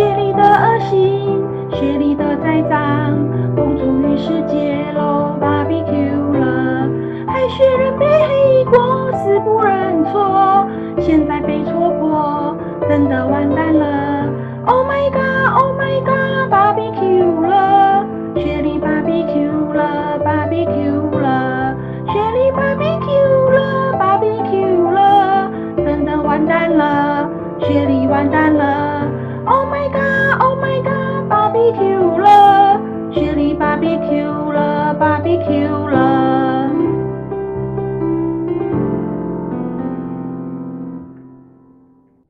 雪莉的恶心，雪莉的栽赃，公主于是揭露 Barbie Q 了，还学人被黑过死不认错，现在被戳破，真的完蛋了。Oh my god，Oh my god，Barbie Q 了，雪莉 Barbie Q 了，Barbie Q 了，雪莉 Barbie Q 了，Barbie Q 了，真的完蛋了，雪莉完蛋了。you love.